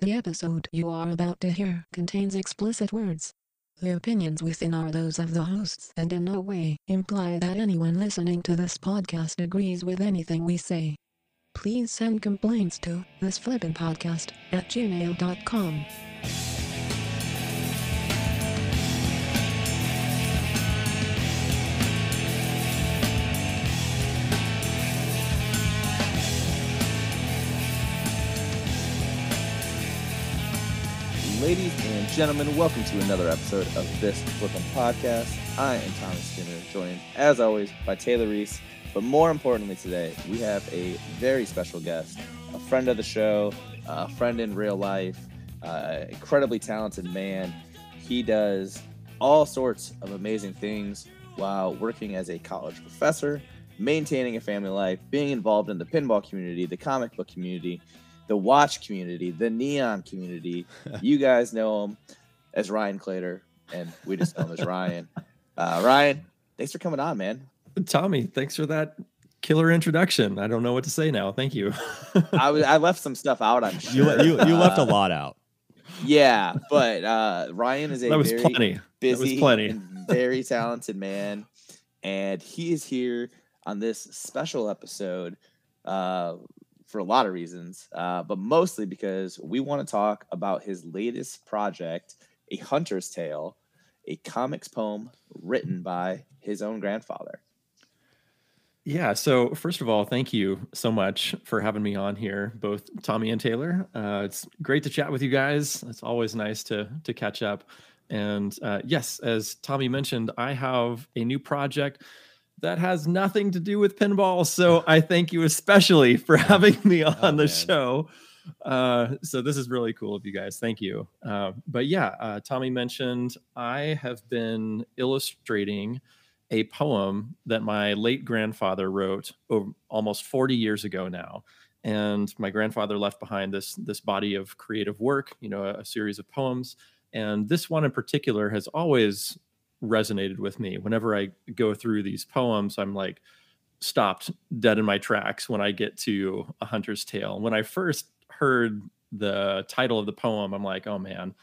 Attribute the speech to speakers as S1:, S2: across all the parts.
S1: The episode you are about to hear contains explicit words. The opinions within are those of the hosts and in no way imply that anyone listening to this podcast agrees with anything we say. Please send complaints to this flippin' podcast at gmail.com.
S2: Ladies and gentlemen, welcome to another episode of this Flippin' Podcast. I am Thomas Skinner, joined as always by Taylor Reese. But more importantly, today we have a very special guest, a friend of the show, a friend in real life, uh, incredibly talented man. He does all sorts of amazing things while working as a college professor, maintaining a family life, being involved in the pinball community, the comic book community, the watch community, the neon community. you guys know him as Ryan Claytor, and we just know him as Ryan. Uh, Ryan, thanks for coming on, man.
S3: Tommy, thanks for that killer introduction. I don't know what to say now. Thank you.
S2: I was I left some stuff out. I'm sure
S4: You, you, you left a lot out.
S2: Yeah, but uh, Ryan is a
S3: that was
S2: very
S3: plenty.
S2: busy,
S3: That was plenty.
S2: very talented man, and he is here on this special episode uh, for a lot of reasons, uh, but mostly because we want to talk about his latest project, A Hunter's Tale, a comics poem written by his own grandfather.
S3: Yeah. So first of all, thank you so much for having me on here, both Tommy and Taylor. Uh, it's great to chat with you guys. It's always nice to to catch up. And uh, yes, as Tommy mentioned, I have a new project that has nothing to do with pinball. So I thank you especially for having me on
S4: Oh,
S3: the
S4: man.
S3: show. Uh, so this is really cool of you guys. Thank you. Uh, but yeah, uh, Tommy mentioned I have been illustrating a poem that my late grandfather wrote over almost 40 years ago now. And my grandfather left behind this this body of creative work, you know, a, a series of poems. And this one in particular has always resonated with me. Whenever I go through these poems, I'm like stopped dead in my tracks when I get to a hunter's tale. When I first heard the title of the poem, I'm like, oh man,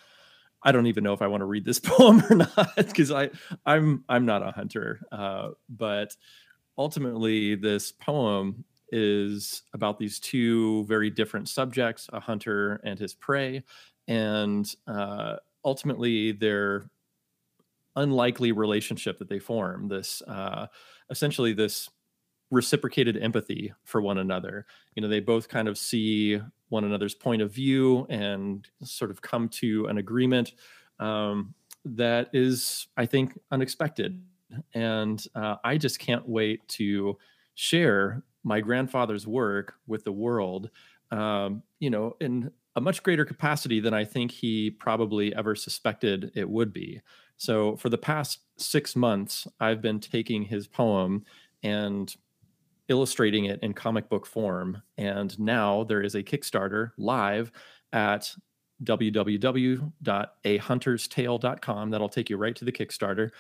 S3: I don't even know if I want to read this poem or not because I I'm I'm not a hunter. Uh, but ultimately, this poem is about these two very different subjects: a hunter and his prey, and uh, ultimately their unlikely relationship that they form. This uh, essentially this reciprocated empathy for one another. You know, they both kind of see one another's point of view and sort of come to an agreement um, that is, I think, unexpected. And uh, I just can't wait to share my grandfather's work with the world, um, you know, in a much greater capacity than I think he probably ever suspected it would be. So, for the past six months, I've been taking his poem and illustrating it in comic book form. And now there is a Kickstarter live at www.ahunterstale.com. That'll take you right to the Kickstarter.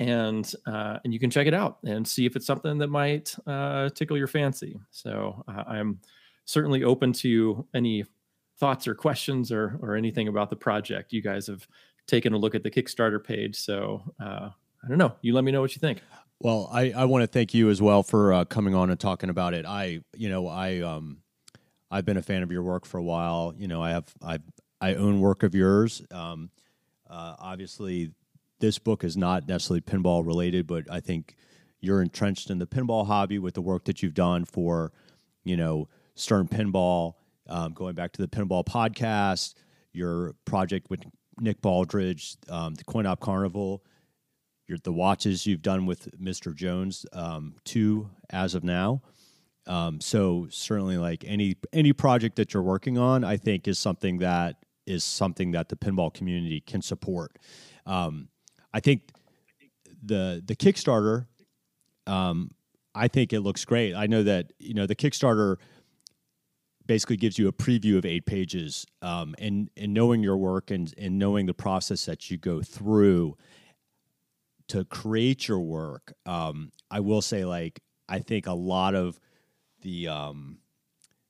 S3: And uh, and you can check it out and see if it's something that might uh, tickle your fancy. So uh, I'm certainly open to any thoughts or questions or or anything about the project. You guys have taken a look at the Kickstarter page, so uh, I don't know. You let me know what you think.
S4: Well, I, I want to thank you as well for uh, coming on and talking about it. I, you know, I, um, I've been a fan of your work for a while. You know, I have, I, I own work of yours. Um, uh, obviously, this book is not necessarily pinball related, but I think you're entrenched in the pinball hobby with the work that you've done for, you know, Stern Pinball, um, going back to the Pinball podcast, your project with Nick Baldridge, um, the Coin Op Carnival your the watches you've done with Mr. Jones um, two as of now. Um, so certainly, like any any project that you're working on, I think is something that is something that the pinball community can support. Um, I think the the Kickstarter, um, I think it looks great. I know that you know the Kickstarter basically gives you a preview of eight pages, um, and and knowing your work and and knowing the process that you go through to create your work, um, I will say, like, I think a lot of the um,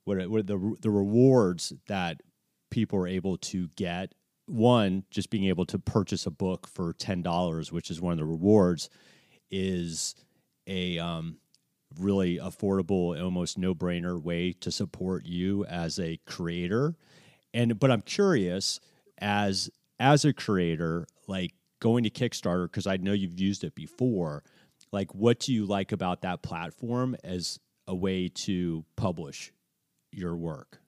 S4: what, what the the rewards that people are able to get one just being able to purchase a book for ten dollars, which is one of the rewards, is a um, really affordable, almost no brainer way to support you as a creator. And but I'm curious as as a creator, like going to Kickstarter because I know you've used it before. Like, what do you like about that platform as a way to publish your work?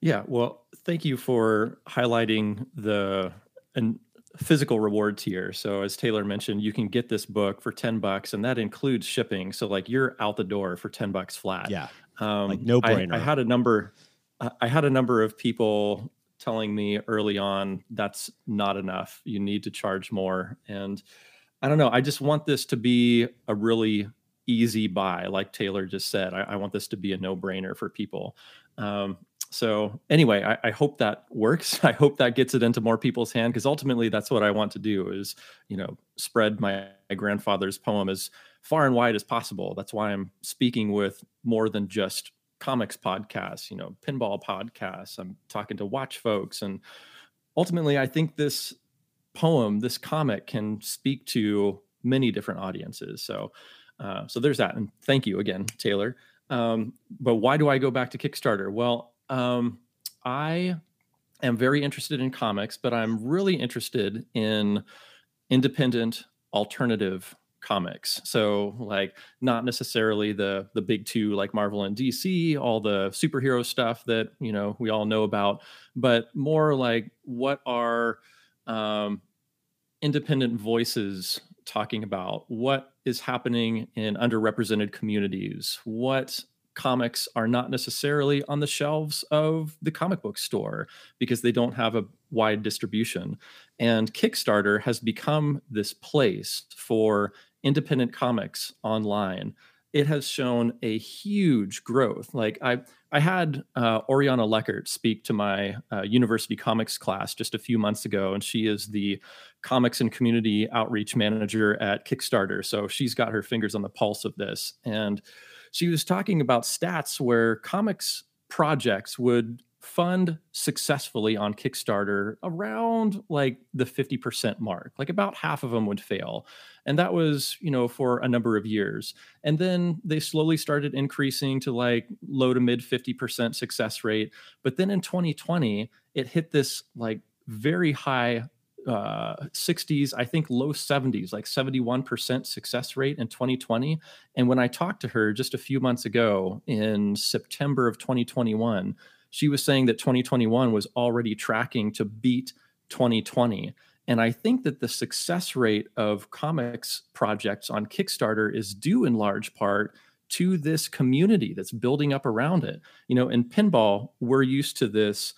S3: Yeah, well, thank you for highlighting the and physical rewards here. So as Taylor mentioned, you can get this book for 10 bucks and that includes shipping. So like you're out the door for 10 bucks flat.
S4: Yeah.
S3: Um,
S4: like no brainer.
S3: I, I, had a number, I had a number of people telling me early on that's not enough. You need to charge more. And I don't know. I just want this to be a really easy buy, like Taylor just said. I, I want this to be a no brainer for people. Um, so anyway, I, I, hope that works. I hope that gets it into more people's hand because ultimately that's what I want to do is, you know, spread my, my grandfather's poem as far and wide as possible. That's why I'm speaking with more than just comics podcasts, you know, pinball podcasts. I'm talking to watch folks. And ultimately, I think this poem, this comic can speak to many different audiences. So, uh, so there's that. And thank you again, Taylor. Um, but why do I go back to Kickstarter? Well, um, I am very interested in comics, but I'm really interested in independent alternative comics. So like not necessarily the the big two like Marvel and DC, all the superhero stuff that, you know, we all know about, but more like what are um, independent voices talking about what is happening in underrepresented communities, what comics are not necessarily on the shelves of the comic book store because they don't have a wide distribution. And Kickstarter has become this place for independent comics online. It has shown a huge growth. Like I, I had uh, Oriana Leckert speak to my uh, university comics class just a few months ago, and she is the comics and community outreach manager at Kickstarter. So she's got her fingers on the pulse of this. And she was talking about stats where comics projects would fund successfully on Kickstarter around like the 50% mark. Like about half of them would fail. And that was, you know, for a number of years. And then they slowly started increasing to like low to mid 50% success rate. But then in 2020, it hit this like very high uh, 60s, I think low 70s, like 71% success rate in 2020. And when I talked to her just a few months ago in September of 2021, she was saying that 2021 was already tracking to beat 2020. And I think that the success rate of comics projects on Kickstarter is due in large part to this community that's building up around it. You know, in pinball, we're used to this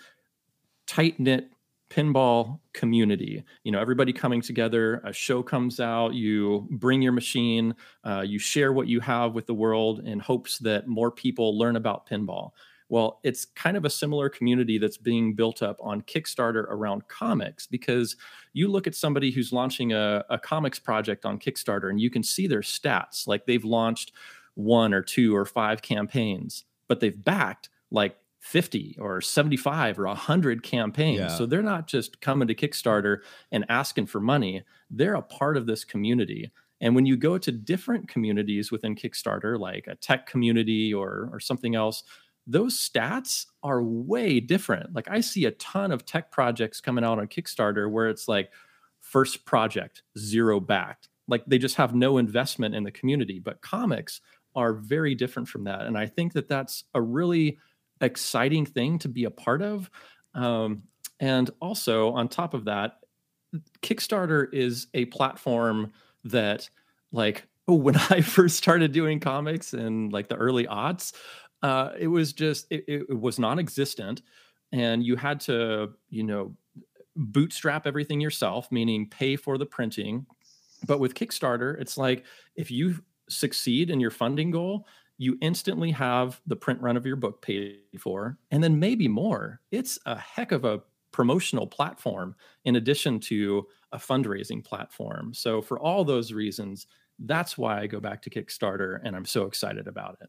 S3: tight knit pinball community. You know everybody coming together a show comes out you bring your machine uh, you share what you have with the world in hopes that more people learn about pinball. Well it's kind of a similar community that's being built up on kickstarter around comics because you look at somebody who's launching a, a comics project on kickstarter and you can see their stats like they've launched one or two or five campaigns but they've backed like 50 or 75 or 100 campaigns. Yeah. So they're not just coming to Kickstarter and asking for money, they're a part of this community. And when you go to different communities within Kickstarter, like a tech community or, or something else, those stats are way different. Like I see a ton of tech projects coming out on Kickstarter where it's like first project, zero backed. Like they just have no investment in the community. But comics are very different from that. And I think that that's a really exciting thing to be a part of. Um, and also, on top of that, Kickstarter is a platform that, like, when I first started doing comics in like the early aughts, uh, it was just it, it was non-existent, and you had to, you know, bootstrap everything yourself, meaning pay for the printing. But with Kickstarter, it's like if you succeed in your funding goal, you instantly have the print run of your book paid for, and then maybe more. It's a heck of a promotional platform in addition to a fundraising platform. So, for all those reasons, that's why I go back to Kickstarter and I'm so excited about it.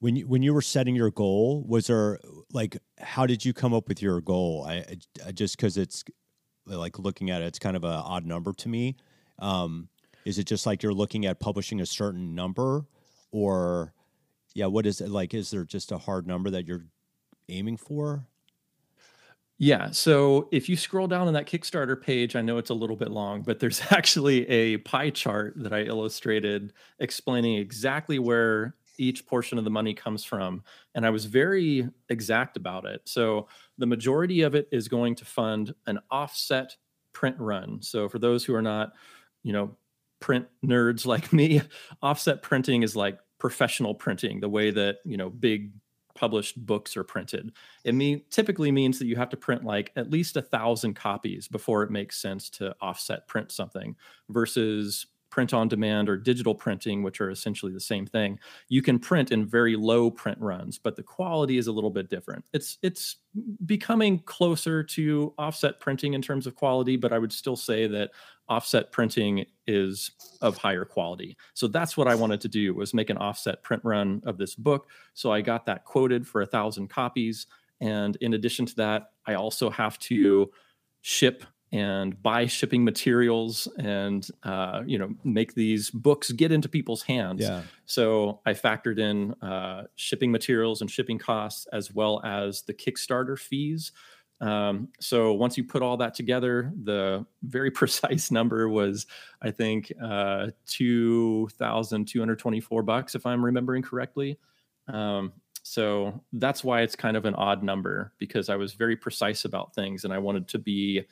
S4: when you when you were setting your goal, was there like how did you come up with your goal? I, I just because it's like looking at it, it's kind of an odd number to me. Um, is it just like you're looking at publishing a certain number, or yeah, what is it like? Is there just a hard number that you're aiming for?
S3: Yeah. So if you scroll down on that Kickstarter page, I know it's a little bit long, but there's actually a pie chart that I illustrated explaining exactly where each portion of the money comes from. And I was very exact about it. So the majority of it is going to fund an offset print run. So for those who are not, you know, print nerds like me, offset printing is like professional printing, the way that, you know, big published books are printed. It mean typically means that you have to print like at least a thousand copies before it makes sense to offset print something versus print on demand or digital printing, which are essentially the same thing, you can print in very low print runs, but the quality is a little bit different. It's it's becoming closer to offset printing in terms of quality, but I would still say that offset printing is of higher quality. So that's what I wanted to do was make an offset print run of this book. So I got that quoted for a thousand copies. And in addition to that, I also have to ship and buy shipping materials and uh, you know make these books get into people's hands.
S4: Yeah.
S3: So I factored in uh, shipping materials and shipping costs as well as the Kickstarter fees. Um, so once you put all that together, the very precise number was, I think, uh, two thousand two hundred twenty-four bucks, if I'm remembering correctly. Um, so that's why it's kind of an odd number because I was very precise about things and I wanted to be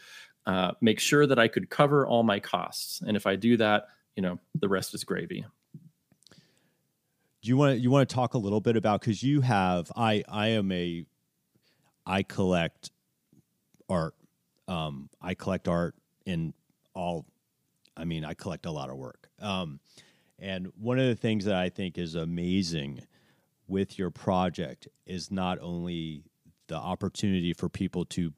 S3: uh, make sure that I could cover all my costs. And if I do that, you know, the rest is gravy.
S4: Do you want to you want to talk a little bit about because you have I I am a I collect art. Um, I collect art in all. I mean, I collect a lot of work. Um, and one of the things that I think is amazing with your project is not only the opportunity for people to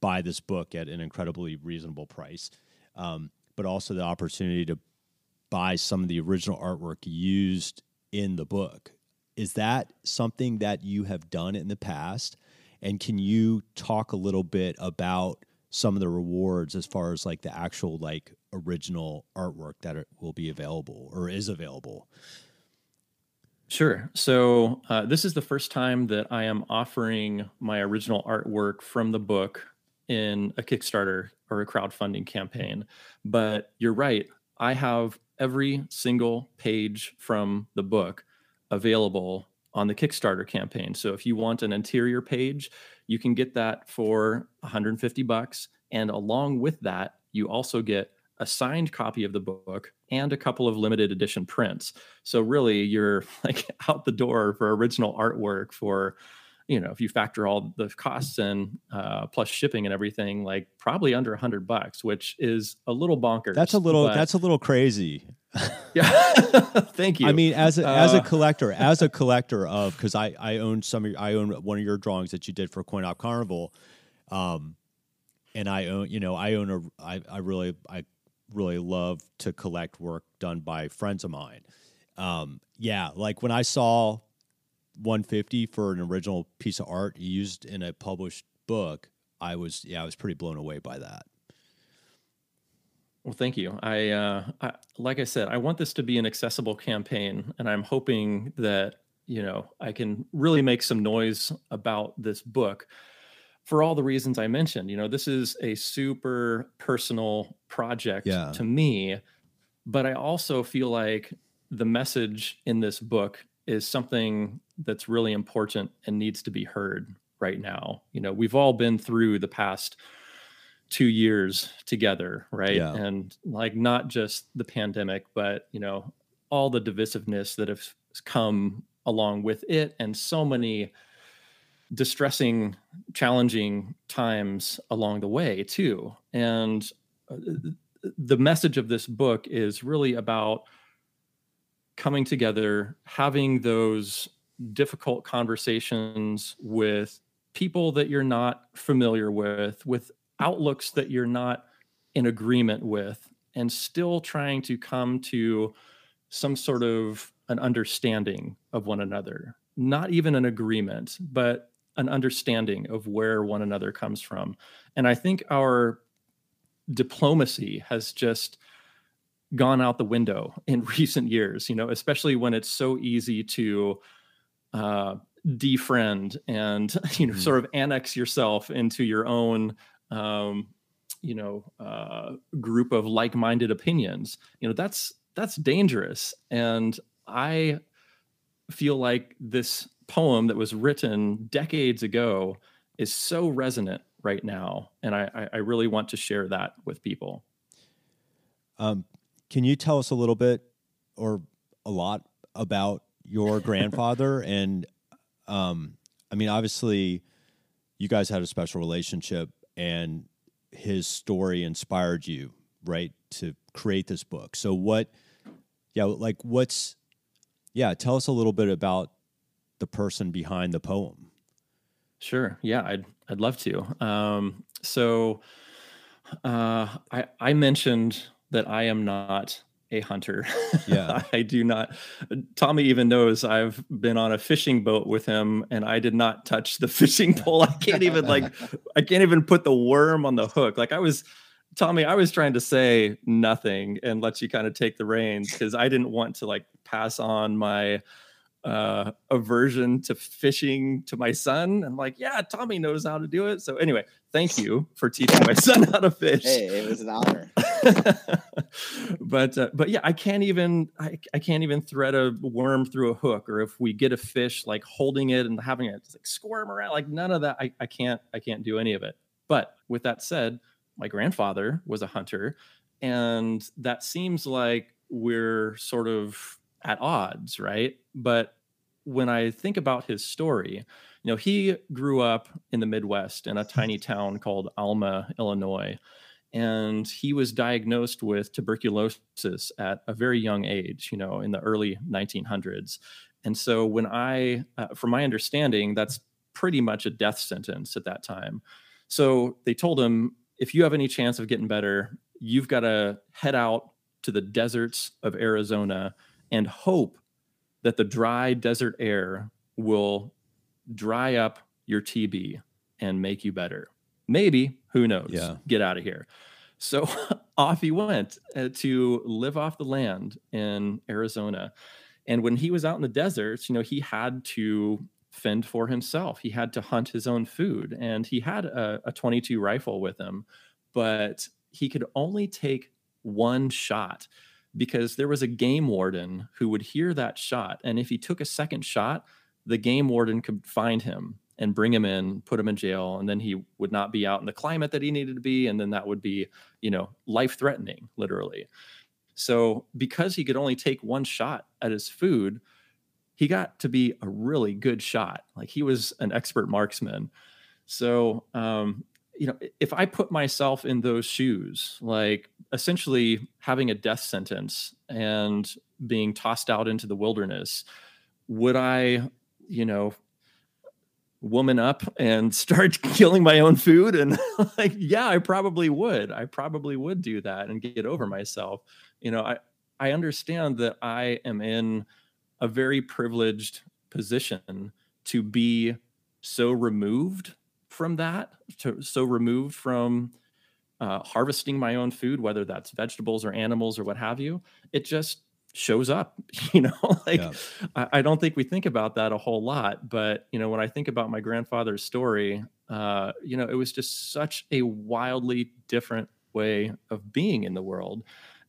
S4: buy this book at an incredibly reasonable price, um, but also the opportunity to buy some of the original artwork used in the book. Is that something that you have done in the past? And can you talk a little bit about some of the rewards as far as like the actual like original artwork that will be available or is available?
S3: Sure. So uh, this is the first time that I am offering my original artwork from the book in a Kickstarter or a crowdfunding campaign. But you're right. I have every single page from the book available on the Kickstarter campaign. So if you want an interior page, you can get that for 150 bucks and along with that, you also get a signed copy of the book and a couple of limited edition prints. So really you're like out the door for original artwork for you know, if you factor all the costs in uh, plus shipping and everything, like probably under a hundred bucks, which is a little bonkers.
S4: That's a little. That's a little crazy.
S3: Yeah. Thank you.
S4: I mean, as a, uh, as a collector, as a collector of because I I own some of your, I own one of your drawings that you did for Coin Op Carnival, um, and I own you know I own a I I really I really love to collect work done by friends of mine. Um, yeah, like when I saw 150 for an original piece of art used in a published book, I was yeah, I was pretty blown away by that.
S3: Well, thank you. I, uh, I, like I said, I want this to be an accessible campaign, and I'm hoping that you know I can really make some noise about this book for all the reasons I mentioned. You know, this is a super personal project
S4: yeah.
S3: to me, but I also feel like the message in this book is something that's really important and needs to be heard right now. You know, we've all been through the past two years together, right?
S4: Yeah.
S3: And like not just the pandemic, but you know, all the divisiveness that has come along with it and so many distressing, challenging times along the way too. And uh, the message of this book is really about coming together, having those difficult conversations with people that you're not familiar with, with outlooks that you're not in agreement with, and still trying to come to some sort of an understanding of one another. not even an agreement, but an understanding of where one another comes from. And I think our diplomacy has just gone out the window in recent years, you know, especially when it's so easy to uh, defriend and, you know, mm-hmm. sort of annex yourself into your own, um, you know, uh, group of like-minded opinions. You know, that's that's dangerous. And I feel like this poem that was written decades ago is so resonant right now, and I, I really want to share that with people.
S4: Um, can you tell us a little bit, or a lot, about your grandfather? and um, I mean, obviously, you guys had a special relationship, and his story inspired you, right, to create this book. So, what? Yeah, like what's? Yeah, tell us a little bit about the person behind the poem.
S3: Sure. Yeah, I'd I'd love to. Um, so uh, I I mentioned that I am not a hunter.
S4: Yeah.
S3: I do not. Tommy even knows I've been on a fishing boat with him and I did not touch the fishing pole. I can't even like I can't even put the worm on the hook. Like I was Tommy, I was trying to say nothing and let you kind of take the reins because I didn't want to like pass on my uh, aversion to fishing to my son. I'm like, yeah, Tommy knows how to do it. So anyway, thank you for teaching my son how to fish.
S2: Hey, it was an honor.
S3: but uh, but yeah, I can't even I, I can't even thread a worm through a hook, or if we get a fish, like holding it and having it like squirm around, like none of that. I, I can't I can't do any of it. But with that said, my grandfather was a hunter, and that seems like we're sort of at odds, right? But when I think about his story, you know, he grew up in the Midwest in a tiny town called Alma, Illinois, and he was diagnosed with tuberculosis at a very young age, you know, in the early 1900s. And so, when I, uh, from my understanding, that's pretty much a death sentence at that time. So, they told him, if you have any chance of getting better, you've got to head out to the deserts of Arizona and hope that the dry desert air will dry up your TB and make you better. Maybe, who knows?
S4: Yeah.
S3: Get out of here. So off he went uh, to live off the land in Arizona. And when he was out in the deserts, you know, he had to fend for himself. He had to hunt his own food and he had a, a 22 rifle with him, but he could only take one shot because there was a game warden who would hear that shot. And if he took a second shot, the game warden could find him and bring him in, put him in jail, and then he would not be out in the climate that he needed to be. And then that would be, you know, life threatening, literally. So because he could only take one shot at his food, he got to be a really good shot. Like he was an expert marksman. So um, you know, if I put myself in those shoes, like essentially having a death sentence and being tossed out into the wilderness, would I, you know, woman up and start killing my own food? And like, yeah, I probably would. I probably would do that and get over myself. You know, I, I understand that I am in a very privileged position to be so removed from that, to, so removed from uh, harvesting my own food, whether that's vegetables or animals or what have you, it just shows up. You know, like yeah. I, I, don't think we think about that a whole lot. But you know, when I think about my grandfather's story, uh, you know, it was just such a wildly different way of being in the world,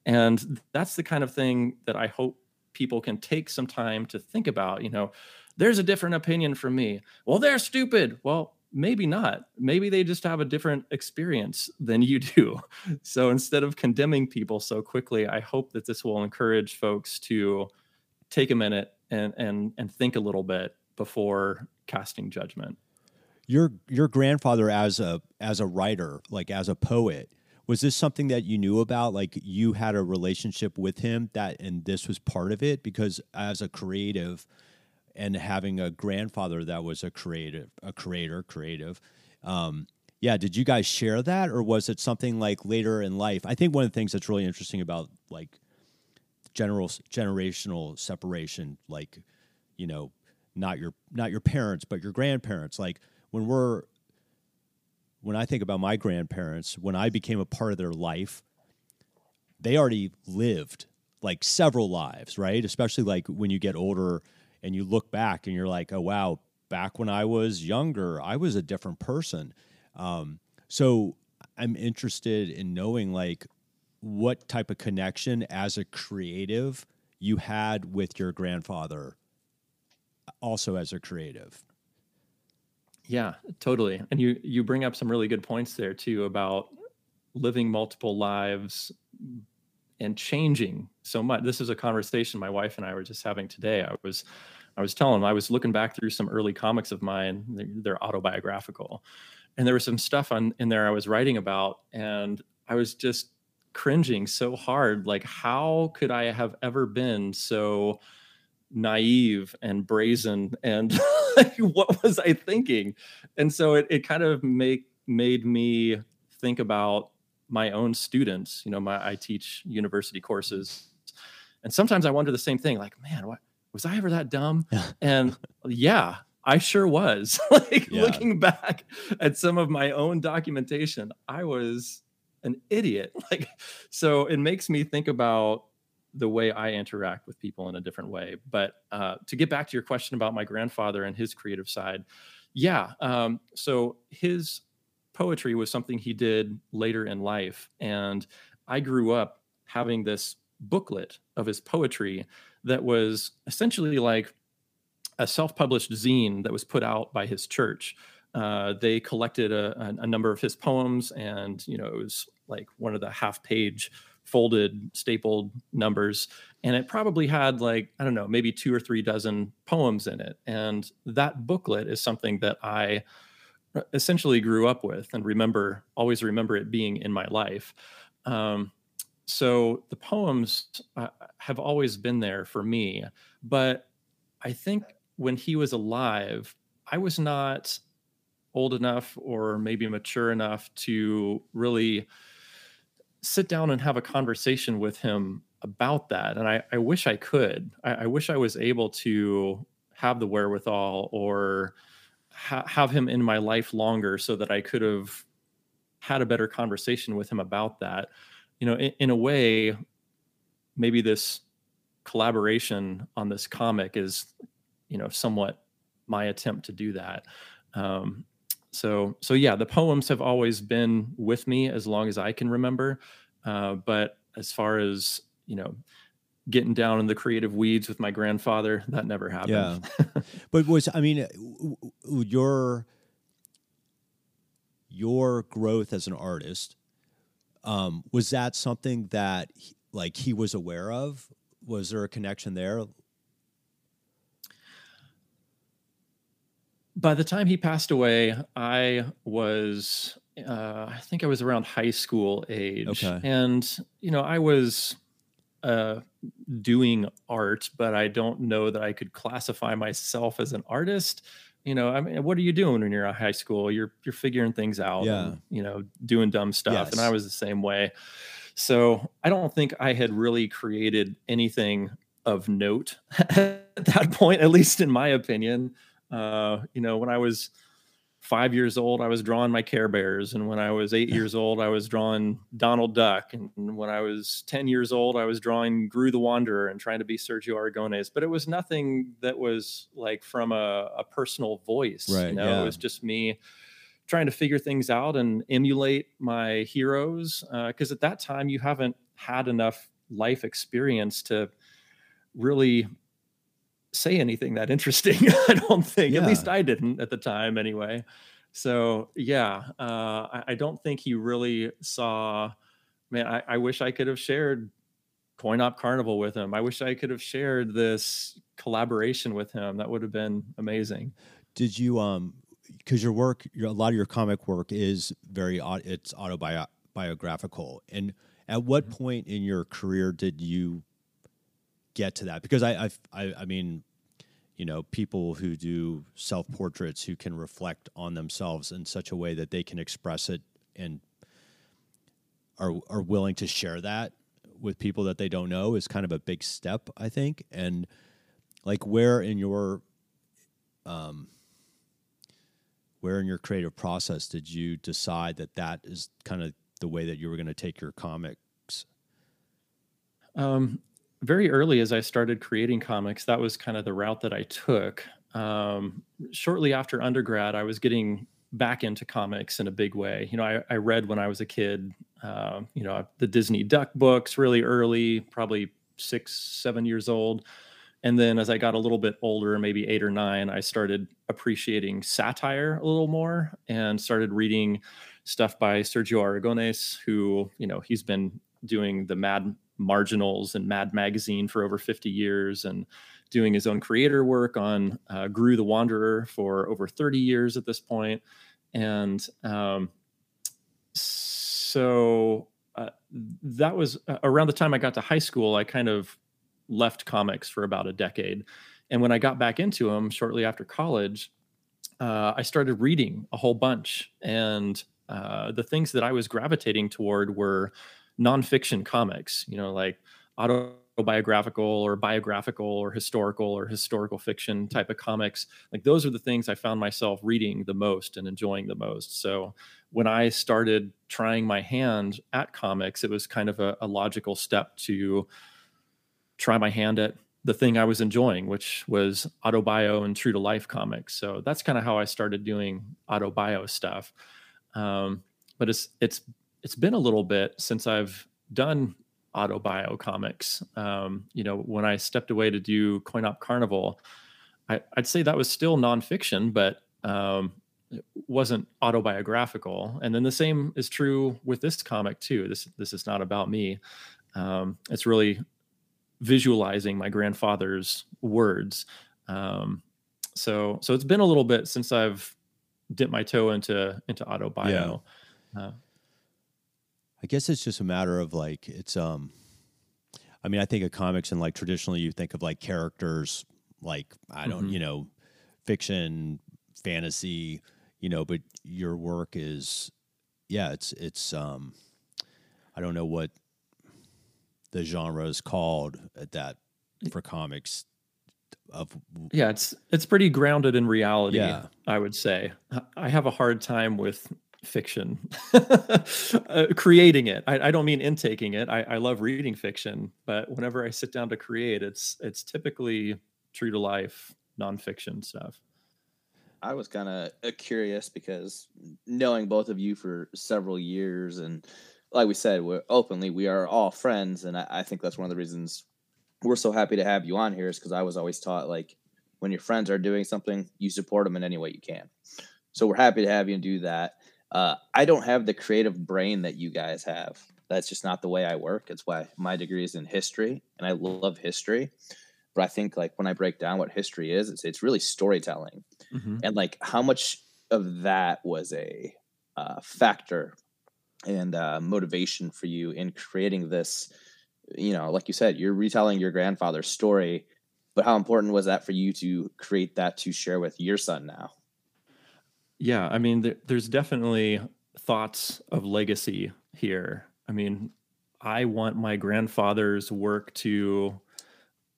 S3: and that's the kind of thing that I hope people can take some time to think about. You know, there's a different opinion from me. Well, they're stupid. Well, maybe not. Maybe they just have a different experience than you do. So instead of condemning people so quickly, I hope that this will encourage folks to take a minute and and and think a little bit before casting judgment.
S4: Your your grandfather as a as a writer, like as a poet, was this something that you knew about like you had a relationship with him that and this was part of it because as a creative and having a grandfather that was a creative, a creator, creative. Um, yeah, did you guys share that, or was it something like later in life? I think one of the things that's really interesting about like general generational separation, like you know, not your not your parents but your grandparents like when we're when i think about my grandparents when i became a part of their life they already lived like several lives right especially like when you get older and you look back and you're like oh wow back when i was younger i was a different person. Um, so i'm interested in knowing like what type of connection as a creative you had with your grandfather also as a creative.
S3: Yeah totally. And you you bring up some really good points there too about living multiple lives and changing so much. This is a conversation my wife and i were just having today. I was i was telling him i was looking back through some early comics of mine. They're, autobiographical. And there was some stuff on in there i was writing about and i was just cringing so hard like how could i have ever been so naive and brazen and what was i thinking? And so it, it kind of make made me think about my own students you know my i teach university courses. And sometimes i wonder the same thing like man what was i ever that dumb? And yeah i sure was. Like
S4: Yeah.
S3: looking back at some of my own documentation i was an idiot. Like so it makes me think about the way i interact with people in a different way. But uh, to get back to your question about my grandfather and his creative side yeah um, so his poetry was something he did later in life. And i grew up having this booklet of his poetry that was essentially like a self-published zine that was put out by his church. Uh, they collected a, a, a number of his poems and you know it was like one of the half page folded stapled numbers. And it probably had like i don't know maybe two or three dozen poems in it. And that booklet is something that i essentially grew up with and remember always remember it being in my life um, so the poems uh, have always been there for me but i think when he was alive i was not old enough or maybe mature enough to really sit down and have a conversation with him about that. And I, I wish I could. I, I wish I was able to have the wherewithal or ha- have him in my life longer so that I could have had a better conversation with him about that. You know, in, in a way, maybe this collaboration on this comic is, you know, somewhat my attempt to do that. Um, so so yeah the poems have always been with me as long as i can remember uh, but as far as you know getting down in the creative weeds with my grandfather that never happened
S4: Yeah. but was I mean your your growth as an artist um, was that something that he- like he was aware of? Was there a connection there?
S3: by the time he passed away i was uh, i think i was around high school age
S4: Okay.
S3: and you know i was uh, doing art but i don't know that i could classify myself as an artist. You know i mean what are you doing when you're in high school? You're you're figuring things out
S4: Yeah.
S3: and, you know doing dumb stuff and i was the same way. So i don't think i had really created anything of note at that point at least in my opinion. Uh, you know, when I was five years old, I was drawing my Care Bears, and when I was eight years old, I was drawing Donald Duck, and when I was ten years old, I was drawing Groo the Wanderer and trying to be Sergio Aragones. But it was nothing that was like from a, a personal voice.
S4: Right,
S3: You know,
S4: yeah.
S3: it was just me trying to figure things out and emulate my heroes. Uh, because at that time, you haven't had enough life experience to really say anything that interesting. I don't think. At least I didn't at the time, anyway. So yeah, uh, I, I don't think he really saw. Man, I, I wish I could have shared Coin Op Carnival with him. I wish I could have shared this collaboration with him. That would have been amazing.
S4: Did you um because your work, your, a lot of your comic work is very it's autobiographical. And at what
S3: Mm-hmm.
S4: point in your career did you get to that? Because I, I, I mean, you know, people who do self portraits who can reflect on themselves in such a way that they can express it and are are willing to share that with people that they don't know is kind of a big step, I think. And like, where in your um, where in your creative process did you decide that that is kind of the way that you were going to take your comics?
S3: Um, very early as I started creating comics, that was kind of the route that I took. Um, shortly after undergrad, I was getting back into comics in a big way. You know, I, I read when I was a kid, uh, you know, the Disney Duck books really early, probably six, seven years old. And then as I got a little bit older, maybe eight or nine, I started appreciating satire a little more and started reading stuff by Sergio Aragonés, who, you know, he's been doing the Mad Marginals and Mad Magazine for over 50 years and doing his own creator work on uh, Groo the Wanderer for over 30 years at this point. And um, so uh, that was uh, around the time I got to high school, I kind of left comics for about a decade. And when I got back into them shortly after college, uh, I started reading a whole bunch. And uh, the things that I was gravitating toward were nonfiction comics, you know, like autobiographical or biographical or historical or historical fiction type of comics. Like those are the things I found myself reading the most and enjoying the most. So when I started trying my hand at comics, it was kind of a, a logical step to try my hand at the thing I was enjoying, which was autobio and true to life comics. So that's kind of how I started doing autobio stuff. Um, but it's it's it's been a little bit since I've done autobio comics. Um, you know, when I stepped away to do Coin Op Carnival, I, would say that was still nonfiction, but um, it wasn't autobiographical. And then the same is true with this comic too. This this is not about me. Um, it's really visualizing my grandfather's words. Um, so so it's been a little bit since I've dipped my toe into into autobio. Yeah. Uh,
S4: I guess it's just a matter of like it's um I mean I think of comics and like traditionally you think of like characters like I don't mm-hmm. you know fiction fantasy you know but your work is yeah it's it's um I don't know what the genre is called at that for comics of
S3: yeah it's it's pretty grounded in reality yeah. i would say i have a hard time with fiction. Uh, creating it. I, I, don't mean intaking it. I, I love reading fiction but whenever i sit down to create it's it's typically true to life nonfiction stuff.
S2: I was kind of uh, curious because knowing both of you for several years and like we said we're openly we are all friends and I, I think that's one of the reasons we're so happy to have you on here is because i was always taught like when your friends are doing something you support them in any way you can. So we're happy to have you do that uh, I don't have the creative brain that you guys have. That's just not the way I work. It's why my degree is in history, and I love history. But I think like when I break down what history is, it's it's really storytelling, mm-hmm. and like how much of that was a uh, factor and uh, motivation for you in creating this. You know, like you said, you're retelling your grandfather's story, but how important was that for you to create that to share with your son now?
S3: Yeah, I mean, th- there's definitely thoughts of legacy here. I mean, I want my grandfather's work to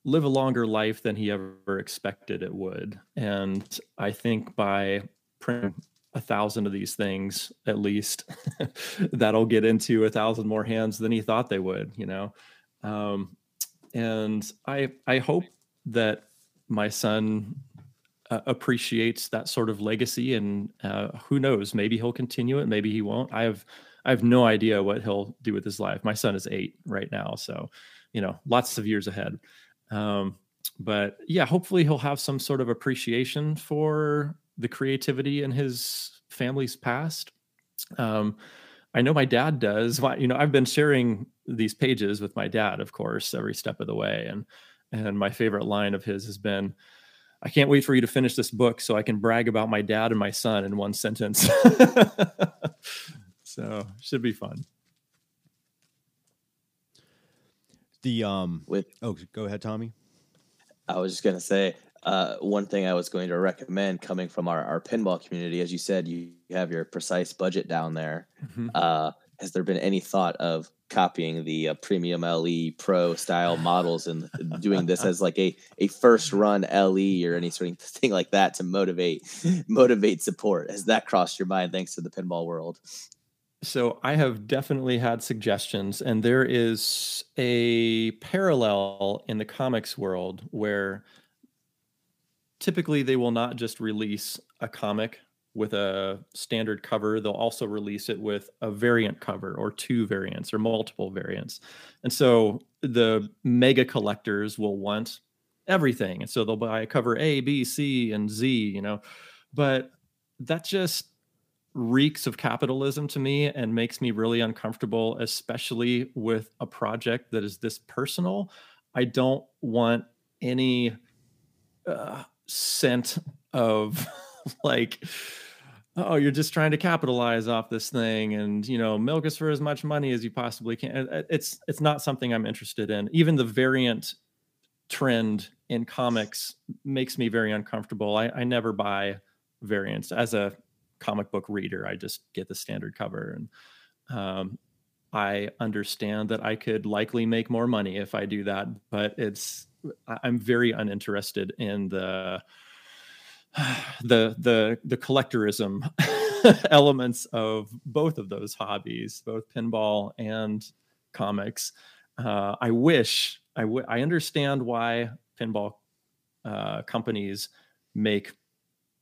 S3: live a longer life than he ever expected it would. And I think by printing a thousand of these things, at least, that'll get into a thousand more hands than he thought they would, you know? Um, and I, I hope that my son uh, appreciates that sort of legacy, and uh, who knows, maybe he'll continue it, maybe he won't. I have I have no idea what he'll do with his life. My son is eight right now, so you know, lots of years ahead. Um, but yeah, hopefully he'll have some sort of appreciation for the creativity in his family's past. Um, I know my dad does. You know, I've been sharing these pages with my dad, of course, every step of the way, and and my favorite line of his has been, I can't wait for you to finish this book so I can brag about my dad and my son in one sentence. so should be fun.
S4: The um with oh go ahead, Tommy.
S2: I was just gonna say uh, one thing I was going to recommend coming from our, our pinball community, as you said, you have your precise budget down there. Mm-hmm. Uh, has there been any thought of copying the uh, premium LE Pro style models and doing this as like a a first run LE or any sort of thing like that to motivate motivate support? Has that crossed your mind thanks to the pinball world?
S3: So I have definitely had suggestions, and there is a parallel in the comics world where typically they will not just release a comic with a standard cover, they'll also release it with a variant cover or two variants or multiple variants. And so the mega collectors will want everything. And so they'll buy a cover A, B, C, and Z, you know. But that just reeks of capitalism to me and makes me really uncomfortable, especially with a project that is this personal. I don't want any uh, scent of like oh you're just trying to capitalize off this thing and you know milk us for as much money as you possibly can it's it's not something i'm interested in. Even the variant trend in comics makes me very uncomfortable. I, I never buy variants. As a comic book reader i just get the standard cover and um, i understand that i could likely make more money if i do that but it's i'm very uninterested in the the the the collectorism elements of both of those hobbies, both pinball and comics. Uh, I wish I, w- I understand why pinball uh, companies make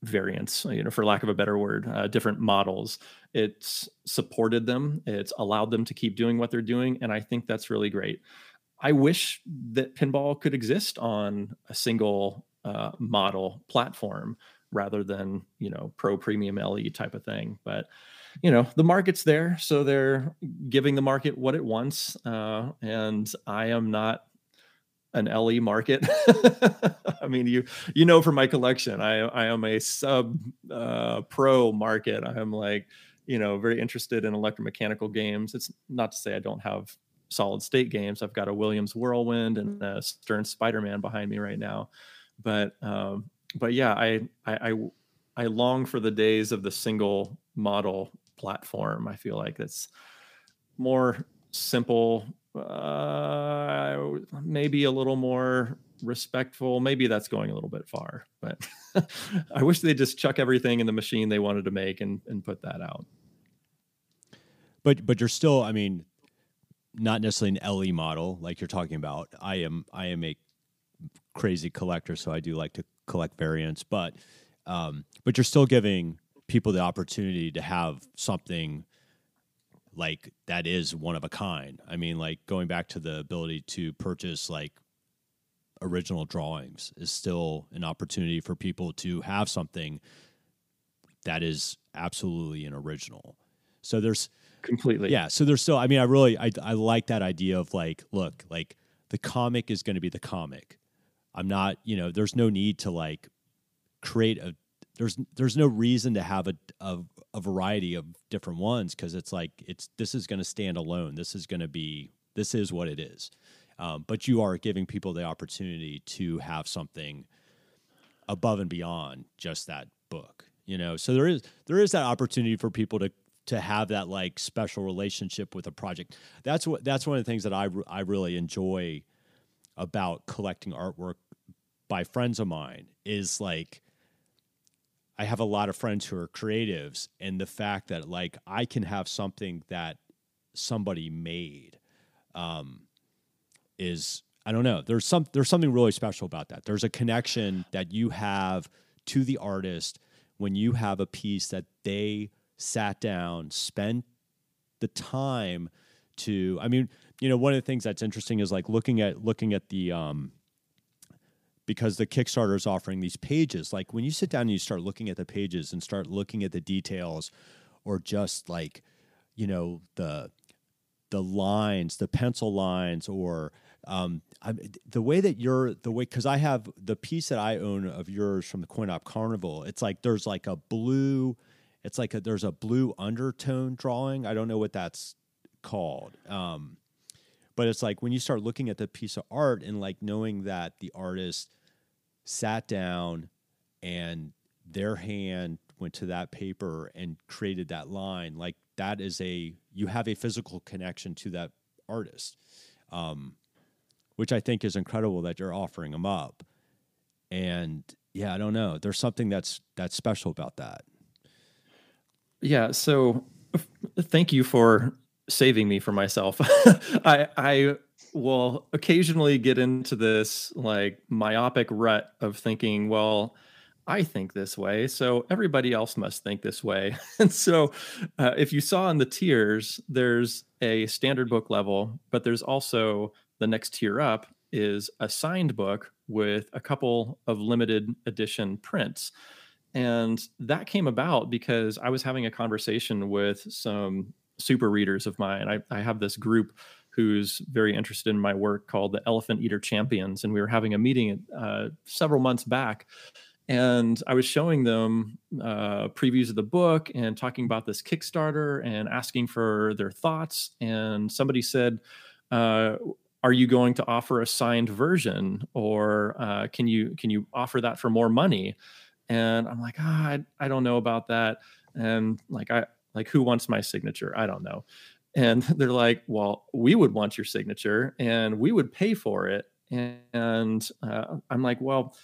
S3: variants, you know, for lack of a better word, uh, different models. It's supported them, it's allowed them to keep doing what they're doing, and I think that's really great. I wish that pinball could exist on a single uh, model platform rather than you know pro premium LE type of thing. But you know the market's there, so they're giving the market what it wants, uh, and I am not an LE market. I mean, you you know from my collection, I I am a sub uh, pro market. I am like you know very interested in electromechanical games. It's not to say I don't have solid state games. I've got a Williams Whirlwind and a Stern Spider Man behind me right now but um, but yeah, I, I I I long for the days of the single model platform. I feel like that's more simple, uh, maybe a little more respectful. Maybe that's going a little bit far, but I wish they'd just chuck everything in the machine they wanted to make and, and put that out.
S4: But but you're still, I mean, not necessarily an LE model like you're talking about. I am I am a crazy collector, so I do like to collect variants. But um, but you're still giving people the opportunity to have something like that is one of a kind. I mean, like going back to the ability to purchase like original drawings is still an opportunity for people to have something that is absolutely an original. So there's
S3: completely
S4: yeah. So there's still. I mean, I really I I like that idea of like, look, like the comic is going to be the comic. I'm not, you know, there's no need to like create a there's there's no reason to have a a, a variety of different ones because it's like it's this is going to stand alone. This is going to be this is what it is. Um, but you are giving people the opportunity to have something above and beyond just that book. You know, so there is there is that opportunity for people to to have that like special relationship with a project. That's what that's one of the things that I I really enjoy about collecting artwork by friends of mine is like I have a lot of friends who are creatives and the fact that like I can have something that somebody made um, is I don't know. There's some there's something really special about that. There's a connection that you have to the artist when you have a piece that they sat down, spent the time to I mean, you know, one of the things that's interesting is like looking at looking at the um because the Kickstarter is offering these pages. Like when you sit down and you start looking at the pages and start looking at the details or just like, you know, the the lines, the pencil lines, or um, I, the way that you're the way because I have the piece that I own of yours from the Coin Op Carnival. It's like there's like a blue, it's like a, there's a blue undertone drawing. I don't know what that's called. Um, but it's like when you start looking at the piece of art and like knowing that the artist sat down and their hand went to that paper and created that line like that is a you have a physical connection to that artist um, which i think is incredible that you're offering them up. And yeah i don't know. There's something that's that's special about that.
S3: Yeah so thank you for saving me for myself i i will occasionally get into this like myopic rut of thinking well I think this way, so everybody else must think this way. and so, uh, if you saw in the tiers, there's a standard book level, but there's also the next tier up is a signed book with a couple of limited edition prints. And that came about because I was having a conversation with some super readers of mine. I, I have this group who's very interested in my work called the Elephant Eater Champions. And we were having a meeting uh, several months back and I was showing them uh, previews of the book and talking about this Kickstarter and asking for their thoughts. And somebody said, uh, "Are you going to offer a signed version, or uh, can you can you offer that for more money?" And I'm like, ah, I, I don't know about that. And like I like who wants my signature? I don't know. And they're like, well, we would want your signature, and we would pay for it. And uh, I'm like, well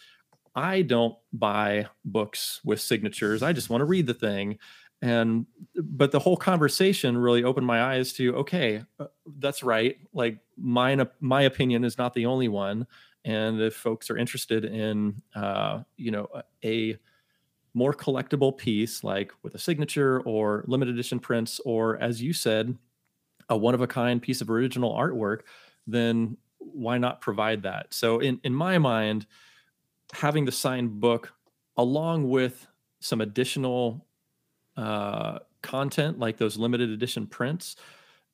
S3: I don't buy books with signatures. I just want to read the thing. And but the whole conversation really opened my eyes to okay, uh, that's right. Like mine, my opinion is not the only one. And if folks are interested in, uh, you know, a more collectible piece like with a signature or limited edition prints, or as you said, a one of a kind piece of original artwork, then why not provide that? So in in my mind having the signed book along with some additional uh, content like those limited edition prints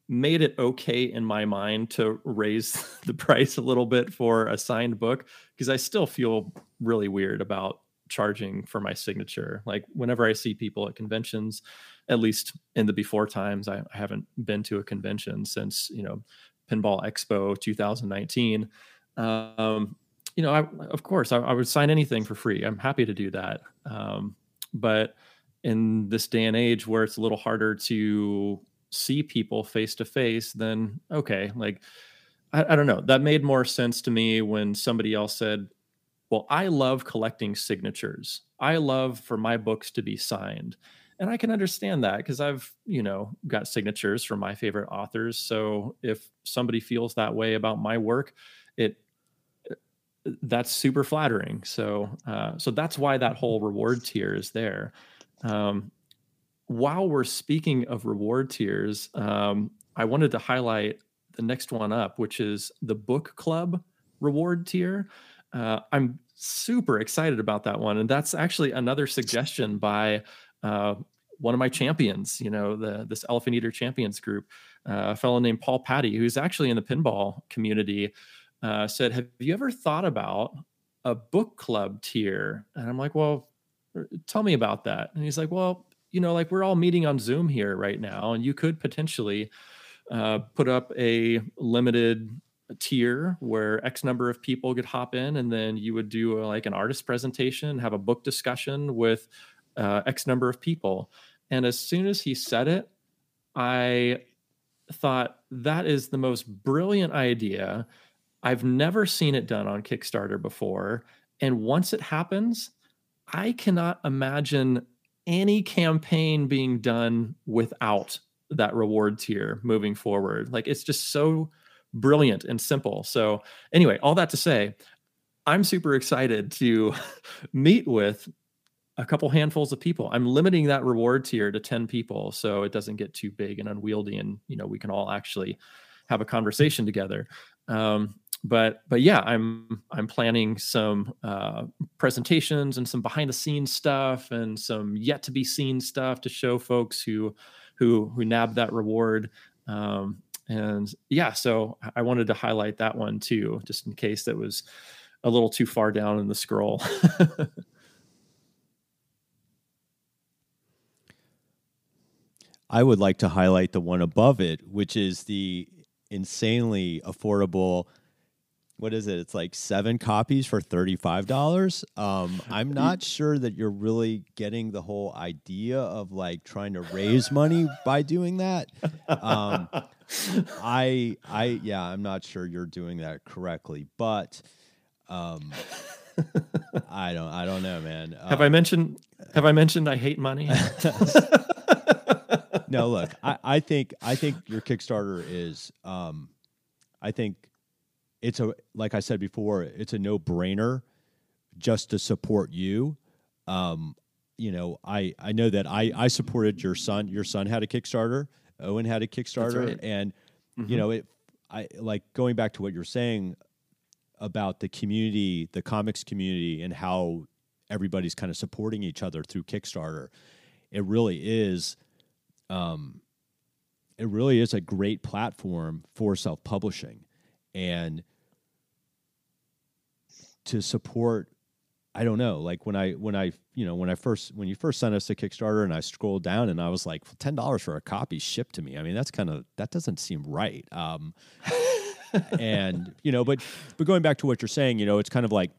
S3: made it okay in my mind to raise the price a little bit for a signed book because I still feel really weird about charging for my signature. Like whenever I see people at conventions, at least in the before times, I, I haven't been to a convention since, you know, Pinball Expo 2019. Um, you know, I, of course, I, I, would sign anything for free. I'm happy to do that. Um, but in this day and age where it's a little harder to see people face to face, then okay, like I, I don't know. That made more sense to me when somebody else said, "Well, I love collecting signatures. I love for my books to be signed." and I can understand that because I've, you know, got signatures from my favorite authors. So if somebody feels that way about my work, it that's super flattering. So, uh, so that's why that whole reward tier is there. Um, while we're speaking of reward tiers, um, I wanted to highlight the next one up, which is the book club reward tier. Uh, I'm super excited about that one, and that's actually another suggestion by uh, one of my champions. You know, the this Elephant Eater Champions group, uh, a fellow named Paul Patty, who's actually in the pinball community uh, said, Have you ever thought about a book club tier? And I'm like, Well, tell me about that. And he's like, Well, you know, like we're all meeting on Zoom here right now, and you could potentially uh, put up a limited tier where X number of people could hop in, and then you would do a, like an artist presentation, have a book discussion with uh, X number of people. And as soon as he said it, I thought that is the most brilliant idea I've never seen it done on Kickstarter before. And once it happens, I cannot imagine any campaign being done without that reward tier moving forward. Like it's just so brilliant and simple. So, anyway, all that to say, I'm super excited to meet with a couple handfuls of people. I'm limiting that reward tier to 10 people so it doesn't get too big and unwieldy and you know we can all actually have a conversation together. Um, but but yeah, I'm I'm planning some uh, presentations and some behind the scenes stuff and some yet to be seen stuff to show folks who who who nab that reward. Um, and yeah, so I wanted to highlight that one too, just in case that was a little too far down in the scroll.
S4: I would like to highlight the one above it, which is the insanely affordable what is it? It's like seven copies for $35. Um, I'm not sure that you're really getting the whole idea of like trying to raise money by doing that. Um, I, I, yeah, I'm not sure you're doing that correctly, but, um, I don't, I don't know, man.
S3: Have I
S4: Um,
S3: mentioned? Have I mentioned I hate money?
S4: no, look, I, I think I think your Kickstarter is um I think it's a like I said before, it's a no brainer just to support you. Um, you know, I I know that I I supported your son. Your son had a Kickstarter. Owen had a Kickstarter,
S3: right.
S4: and you
S3: Mhm.
S4: know it. I like going back to what you're saying about the community, the comics community, and how everybody's kind of supporting each other through Kickstarter. It really is um, it really is a great platform for self publishing and to support i don't know like when i when i you know when i first when you first sent us to kickstarter and i scrolled down and i was like $10 for a copy shipped to me. I mean that's kind of that doesn't seem right. Um, and you know but but going back to what you're saying you know it's kind of like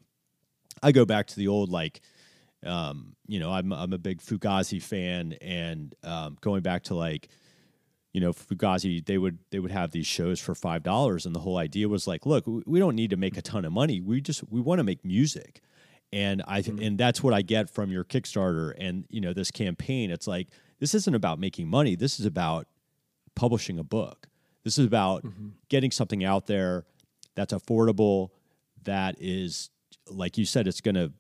S4: i go back to the old like um, you know i'm i'm a big fugazi fan and um, going back to like you know fugazi they would they would have these shows for five dollars and the whole idea was like look we, don't need to make a ton of money. We just we want to make music. And i th- mm-hmm. and that's what i get from your kickstarter and you know this campaign. It's like this isn't about making money. This is about publishing a book. This is about mm-hmm. getting something out there that's affordable that is like you said it's going to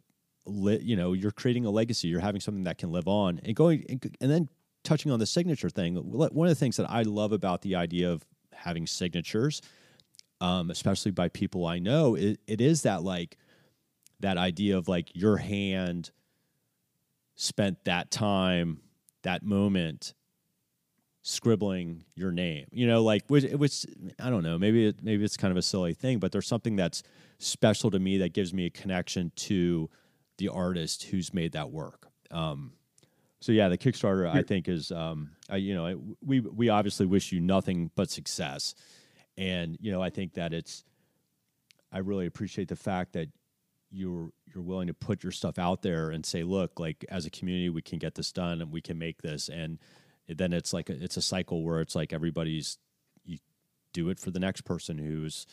S4: you know you're creating a legacy. You're having something that can live on and going and, and then touching on the signature thing one of the things that i love about the idea of having signatures um, especially by people i know it, it is that like that idea of like your hand spent that time that moment scribbling your name you know like which, which i don't know maybe it, maybe it's kind of a silly thing but there's something that's special to me that gives me a connection to the artist who's made that work um, so yeah the kickstarter i think is um, I, you know we we obviously wish you nothing but success. And you know i think that it's i really appreciate the fact that you're you're willing to put your stuff out there and say look like as a community we can get this done and we can make this. And then it's like a, it's a cycle where it's like everybody's you do it for the next person who's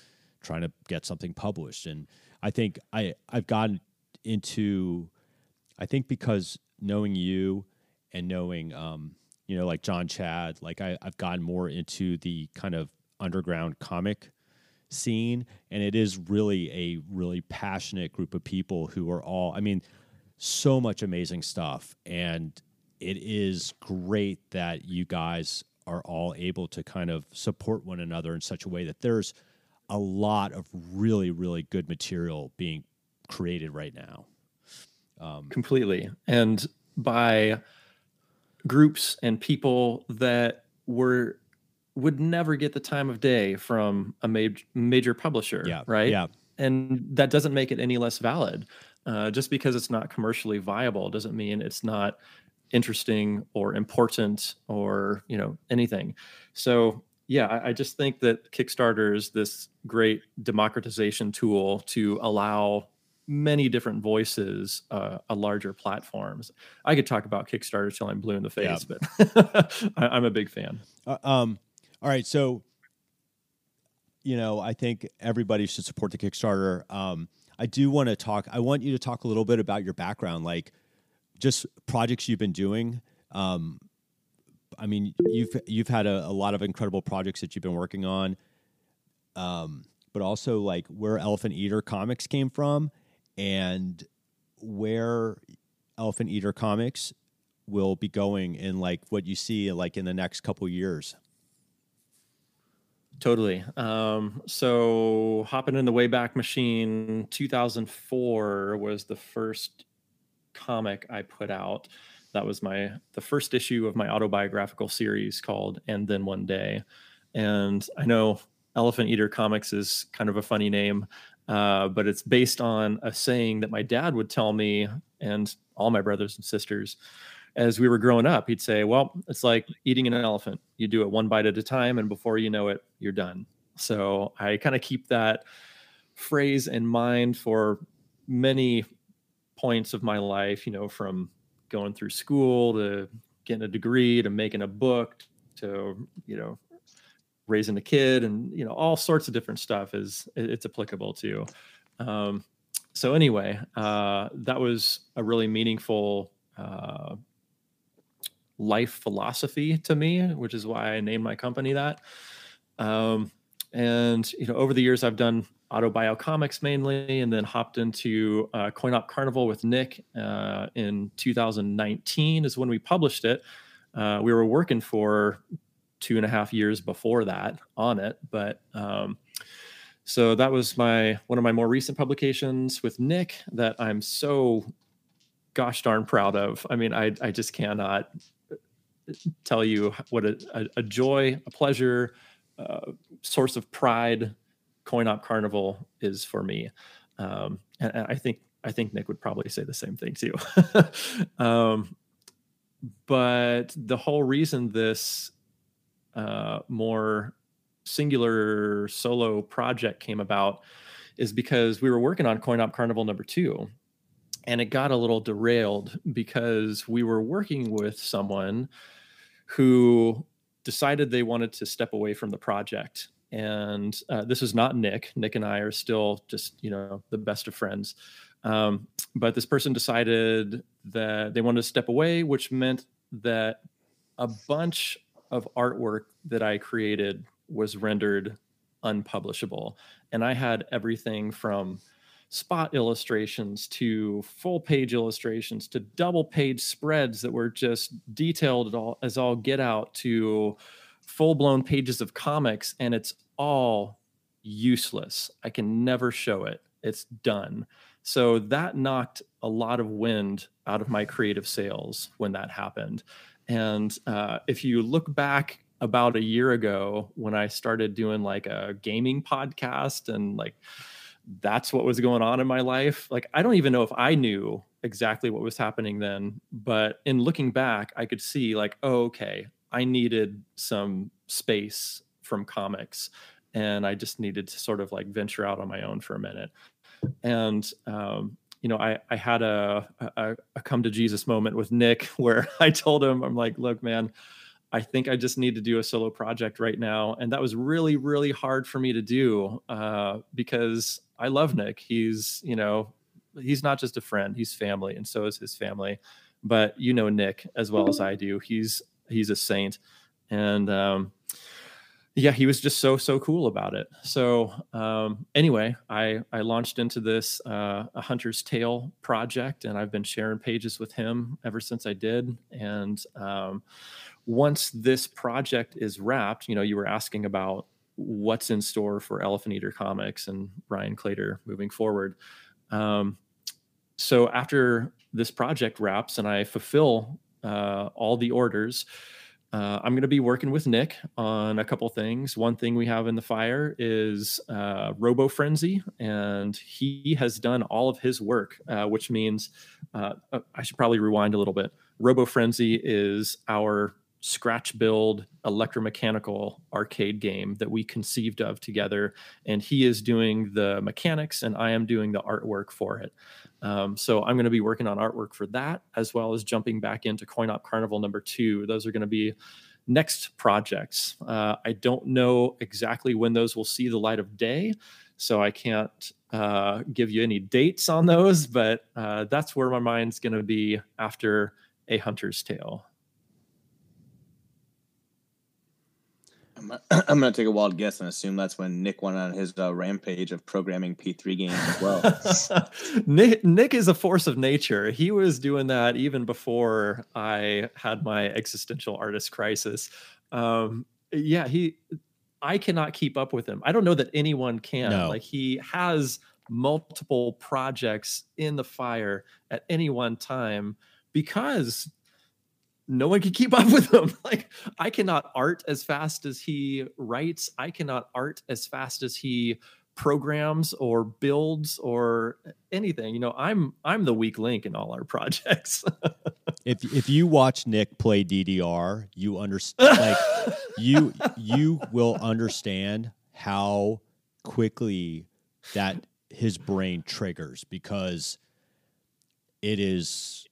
S4: trying to get something published. And i think i i've gotten into i think because knowing you and knowing um you know like john chad like I, i've gotten more into the kind of underground comic scene and it is really a really passionate group of people who are all i mean so much amazing stuff and it is great that you guys are all able to kind of support one another in such a way that there's a lot of really really good material being created right now. Um,
S3: completely. And by groups and people that were would never get the time of day from a major major publisher
S4: yeah
S3: right?
S4: yeah.
S3: And that doesn't make it any less valid. Uh, just because it's not commercially viable doesn't mean it's not interesting or important or you know anything. So yeah I, I just think that kickstarter is this great democratization tool to allow many different voices uh, a larger platforms i could talk about kickstarter till i'm blue in the
S4: Yeah.
S3: face but I, i'm a big fan
S4: Uh, um, all right, so you know, I think everybody should support the Kickstarter. Um, I do want to talk. I want you to talk a little bit about your background, like just projects you've been doing. Um, I mean, you've you've had a, a lot of incredible projects that you've been working on, um, but also like where Elephant Eater Comics came from, and where Elephant Eater Comics will be going in like what you see like in the next couple years.
S3: Totally. Um, so hopping in the Wayback Machine, 2004 was the first comic I put out. That was my the first issue of my autobiographical series called And Then One Day. And I know Elephant Eater Comics is kind of a funny name, uh, but it's based on a saying that my dad would tell me and all my brothers and sisters as we were growing up, he'd say, Well, it's like eating an elephant. You do it one bite at a time, and before you know it, you're done. So I kind of keep that phrase in mind for many points of my life, you know, from going through school to getting a degree to making a book to, you know, raising a kid and, you know, all sorts of different stuff is it's applicable to. Um, so anyway, uh, that was a really meaningful uh, life philosophy to me, which is why I named my company that. Um, and you know, over the years, I've done autobio comics mainly, and then hopped into uh, Coin Op Carnival with Nick uh, in 2019 is when we published it. Uh, we were working for two and a half years before that on it, but um, so that was my one of my more recent publications with Nick that I'm so gosh darn proud of. I mean, I I just cannot tell you what a, a, joy, a pleasure, uh, source of pride coin op carnival is for me um, and, and, i think i think nick would probably say the same thing too um, but the whole reason this uh, more singular solo project came about is because we were working on coin op carnival number two and it got a little derailed because we were working with someone who decided they wanted to step away from the project. And uh, this is not Nick. Nick and I are still just, you know, the best of friends. Um, but this person decided that they wanted to step away, which meant that a bunch of artwork that I created was rendered unpublishable. And I had everything from spot illustrations to full page illustrations to double page spreads that were just detailed all, as all get out to full blown pages of comics and it's all useless. I can never show it. It's done. So that knocked a lot of wind out of my creative sails when that happened. And uh, if you look back about a year ago when I started doing like a gaming podcast and like that's what was going on in my life. Like, I don't even know if I knew exactly what was happening then, but in looking back, I could see, like, oh, okay, I needed some space from comics and I just needed to sort of like venture out on my own for a minute. And, um, you know, I, I had a, a, a come to Jesus moment with Nick where I told him, I'm like, look, man, I think I just need to do a solo project right now. And that was really, really hard for me to do uh, because I love Nick. He's, you know, he's not just a friend, he's family, and so is his family. But you know Nick as well as I do. He's he's a saint. And um, yeah, he was just so so cool about it. So um, anyway, I I launched into this uh, a Hunter's Tale project, and I've been sharing pages with him ever since I did. And um, once this project is wrapped, you know, you were asking about what's in store for Elephant Eater Comics and Ryan Claytor moving forward. Um, so after this project wraps and I fulfill uh, all the orders, uh, I'm going to be working with Nick on a couple things. One thing we have in the fire is uh, Robo Frenzy, and he has done all of his work, uh, which means uh, uh, I should probably rewind a little bit. Robo Frenzy is our scratch build electromechanical arcade game that we conceived of together and he is doing the mechanics and i am doing the artwork for it. Um, so i'm going to be working on artwork for that as well as jumping back into coin op carnival number two. Those are going to be next projects. Uh, i don't know exactly when those will see the light of day so i can't uh, give you any dates on those but uh, that's where my mind's going to be after a hunter's tale
S2: I'm, I'm going to take a wild guess and assume that's when Nick went on his uh, rampage of programming P3 games as well.
S3: Nick, Nick is a force of nature. He was doing that even before I had my existential artist crisis. Um, yeah, he. I cannot keep up with him. I don't know that anyone can. No. Like he has multiple projects in the fire at any one time because no one can keep up with him. Like I cannot art as fast as he writes. I cannot art as fast as he programs or builds or anything. You know, I'm I'm the weak link in all our projects.
S4: if if you watch Nick play DDR, you understand like you you will understand how quickly that his brain triggers because it is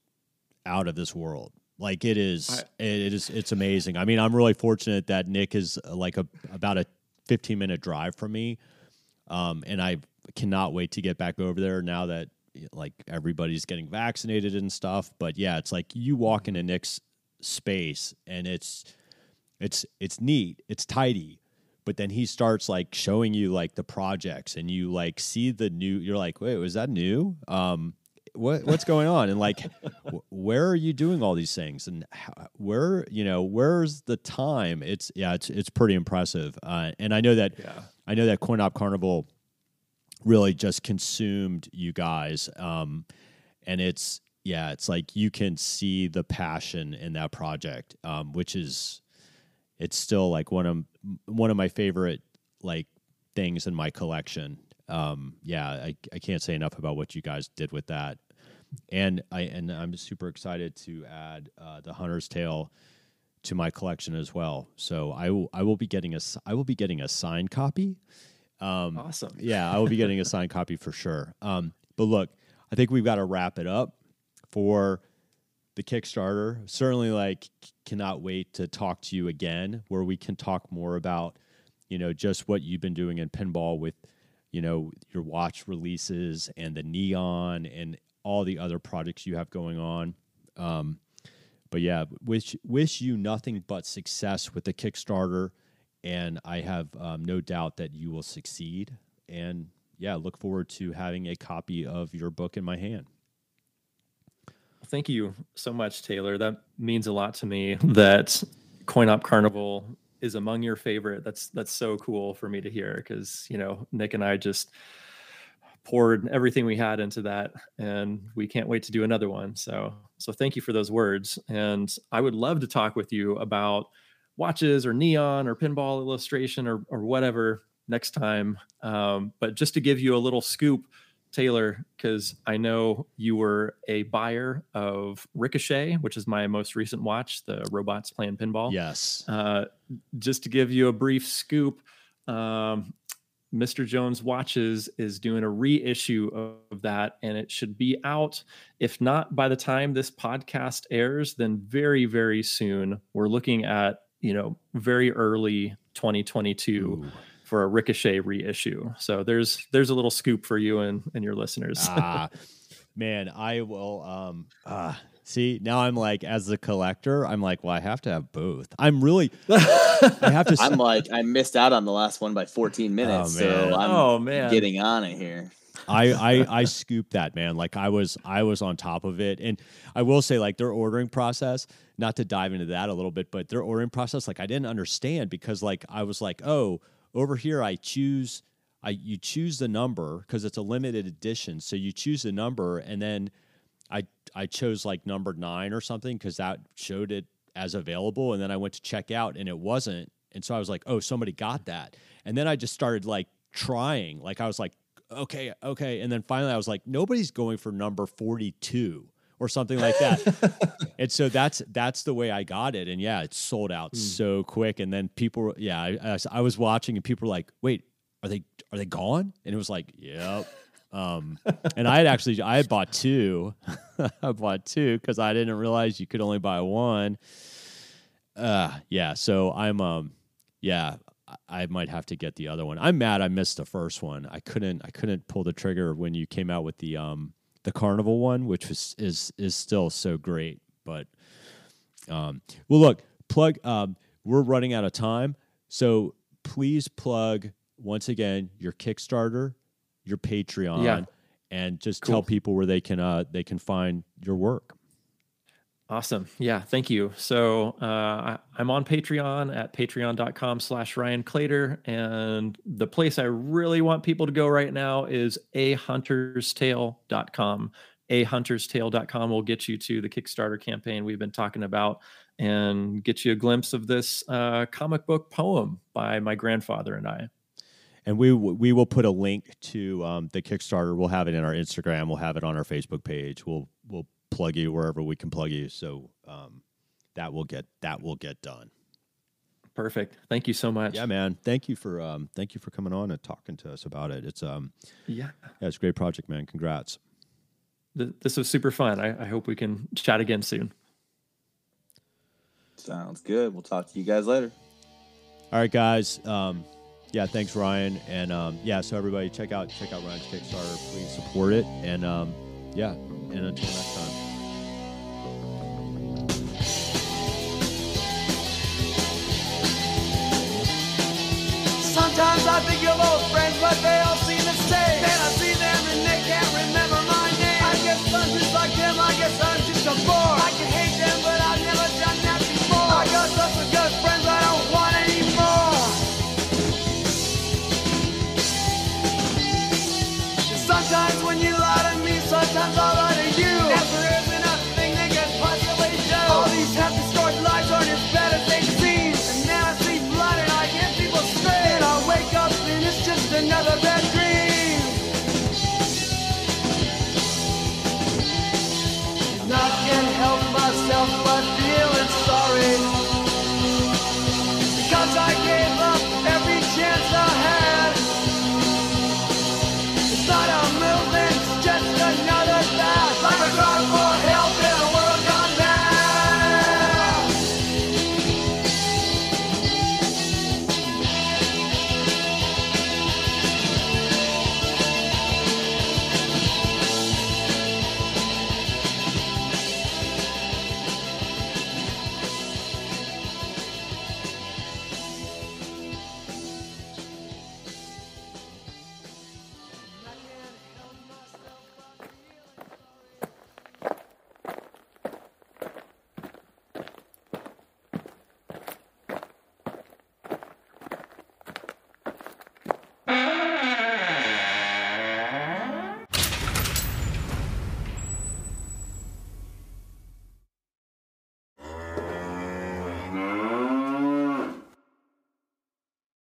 S4: out of this world. Like it is,
S3: I-
S4: it is, it's amazing. I mean, I'm really fortunate that Nick is uh, like a about a 15 minute drive from me, um, and I cannot wait to get back over there now that like everybody's getting vaccinated and stuff. But yeah, it's like you walk into Nick's space and it's it's it's neat, it's tidy, but then he starts like showing you like the projects and you like see the new. You're like, wait, was that new? Um, what what's going on? And like where are you doing all these things? And how, where you know where's the time? It's yeah it's it's pretty impressive. Uh, and i know that
S3: Yeah.
S4: i know that coin op carnival really just consumed you guys um and it's yeah it's like you can see the passion in that project um which is it's still like one of one of my favorite like things in my collection um yeah I, I can't say enough about what you guys did with that and i and i'm super excited to add uh, the hunter's tale to my collection as well so i will i will be getting a i will be getting a signed copy um
S3: Awesome.
S4: yeah, I will be getting a signed copy for sure. Um, but look, I think we've got to wrap it up for the Kickstarter. Certainly, like, cannot wait to talk to you again, where we can talk more about, you know, just what you've been doing in pinball with, you know, your watch releases and the neon and all the other projects you have going on. Um, but yeah, wish wish you nothing but success with the Kickstarter, and I have um, no doubt that you will succeed. And yeah, look forward to having a copy of your book in my hand.
S3: Thank you so much, Taylor. That means a lot to me that Coin Op Carnival is among your favorite. That's that's so cool for me to hear because you know Nick and I just poured everything we had into that and we can't wait to do another one. So so thank you for those words. And I would love to talk with you about watches or neon or pinball illustration or or whatever next time. Um, but just to give you a little scoop, Taylor, because I know you were a buyer of Ricochet, which is my most recent watch, the robots playing pinball.
S4: Yes.
S3: Uh, just to give you a brief scoop, um, Mr. Jones Watches is doing a reissue of that, and it should be out. If not by the time this podcast airs, then very, very soon. We're looking at you know very early 2022
S4: Ooh.
S3: For a Ricochet reissue. So there's there's a little scoop for you and and your listeners.
S4: ah, man, I will. Um, ah, see, now I'm like, as a collector, I'm like, well, I have to have both. I'm really, I have to.
S2: I'm like, I missed out on the last one by 14 minutes,
S4: man.
S2: so I'm
S3: oh man,
S2: getting on it here.
S4: I, I I scooped that man. Like I was I was on top of it, and I will say like their ordering process. Not to dive into that a little bit, but their ordering process, like I didn't understand because like I was like, oh, over here I choose, I you choose the number because it's a limited edition, so you choose the number, and then I I chose like number nine or something because that showed it as available, and then I went to check out and it wasn't, and so I was like, oh, somebody got that, and then I just started like trying, like I was like okay, okay. And then finally I was like, nobody's going for number 42 or something like that. and so that's that's the way I got it. And yeah, it sold out so quick. And then people, yeah, I, I was- I was watching and people were like, wait, are they are they gone? And it was like, yep. Um, and I had actually I had bought two. I bought two because I didn't realize you could only buy one. Uh yeah, so I'm um yeah, I- I might have to get the other one. I'm mad I missed the first one. I couldn't I couldn't pull the trigger when you came out with the um the carnival one, which was is is still so great. But um well look, plug um we're running out of time. So please plug once again your Kickstarter, your Patreon,
S3: Yeah.
S4: and just
S3: Cool.
S4: tell people where they can uh they can find your work.
S3: Awesome. Yeah, thank you. So uh, I, I'm on Patreon at patreon.com slash Ryan Claytor. And the place I really want people to go right now is ahunterstale.com. ahunterstale.com will get you to the Kickstarter campaign we've been talking about and get you a glimpse of this uh, comic book poem by my grandfather and I.
S4: And we we will put a link to um, the Kickstarter. We'll have it in our Instagram. We'll have it on our Facebook page. We'll plug you wherever we can plug you. So um, that will get that will get done.
S3: Perfect. Thank you so much.
S4: Yeah, man. Thank you for um, thank you for coming on and talking to us about it. It's um,
S3: Yeah.
S4: yeah, it's a great project, man. Congrats.
S3: Th- This was super fun. I, I hope we can chat again soon.
S2: Sounds good. We'll talk to you guys later.
S4: All right, guys. Um, yeah, thanks, Ryan. And um, yeah, so everybody check out check out Ryan's Kickstarter. Please support it. And um, yeah, and until next time.
S5: Sometimes I think of old friends, but they all seem the same. Then I see them and they can't remember my name. I guess I'm just like them, I guess I'm just a bore. another bad dream. Can help myself.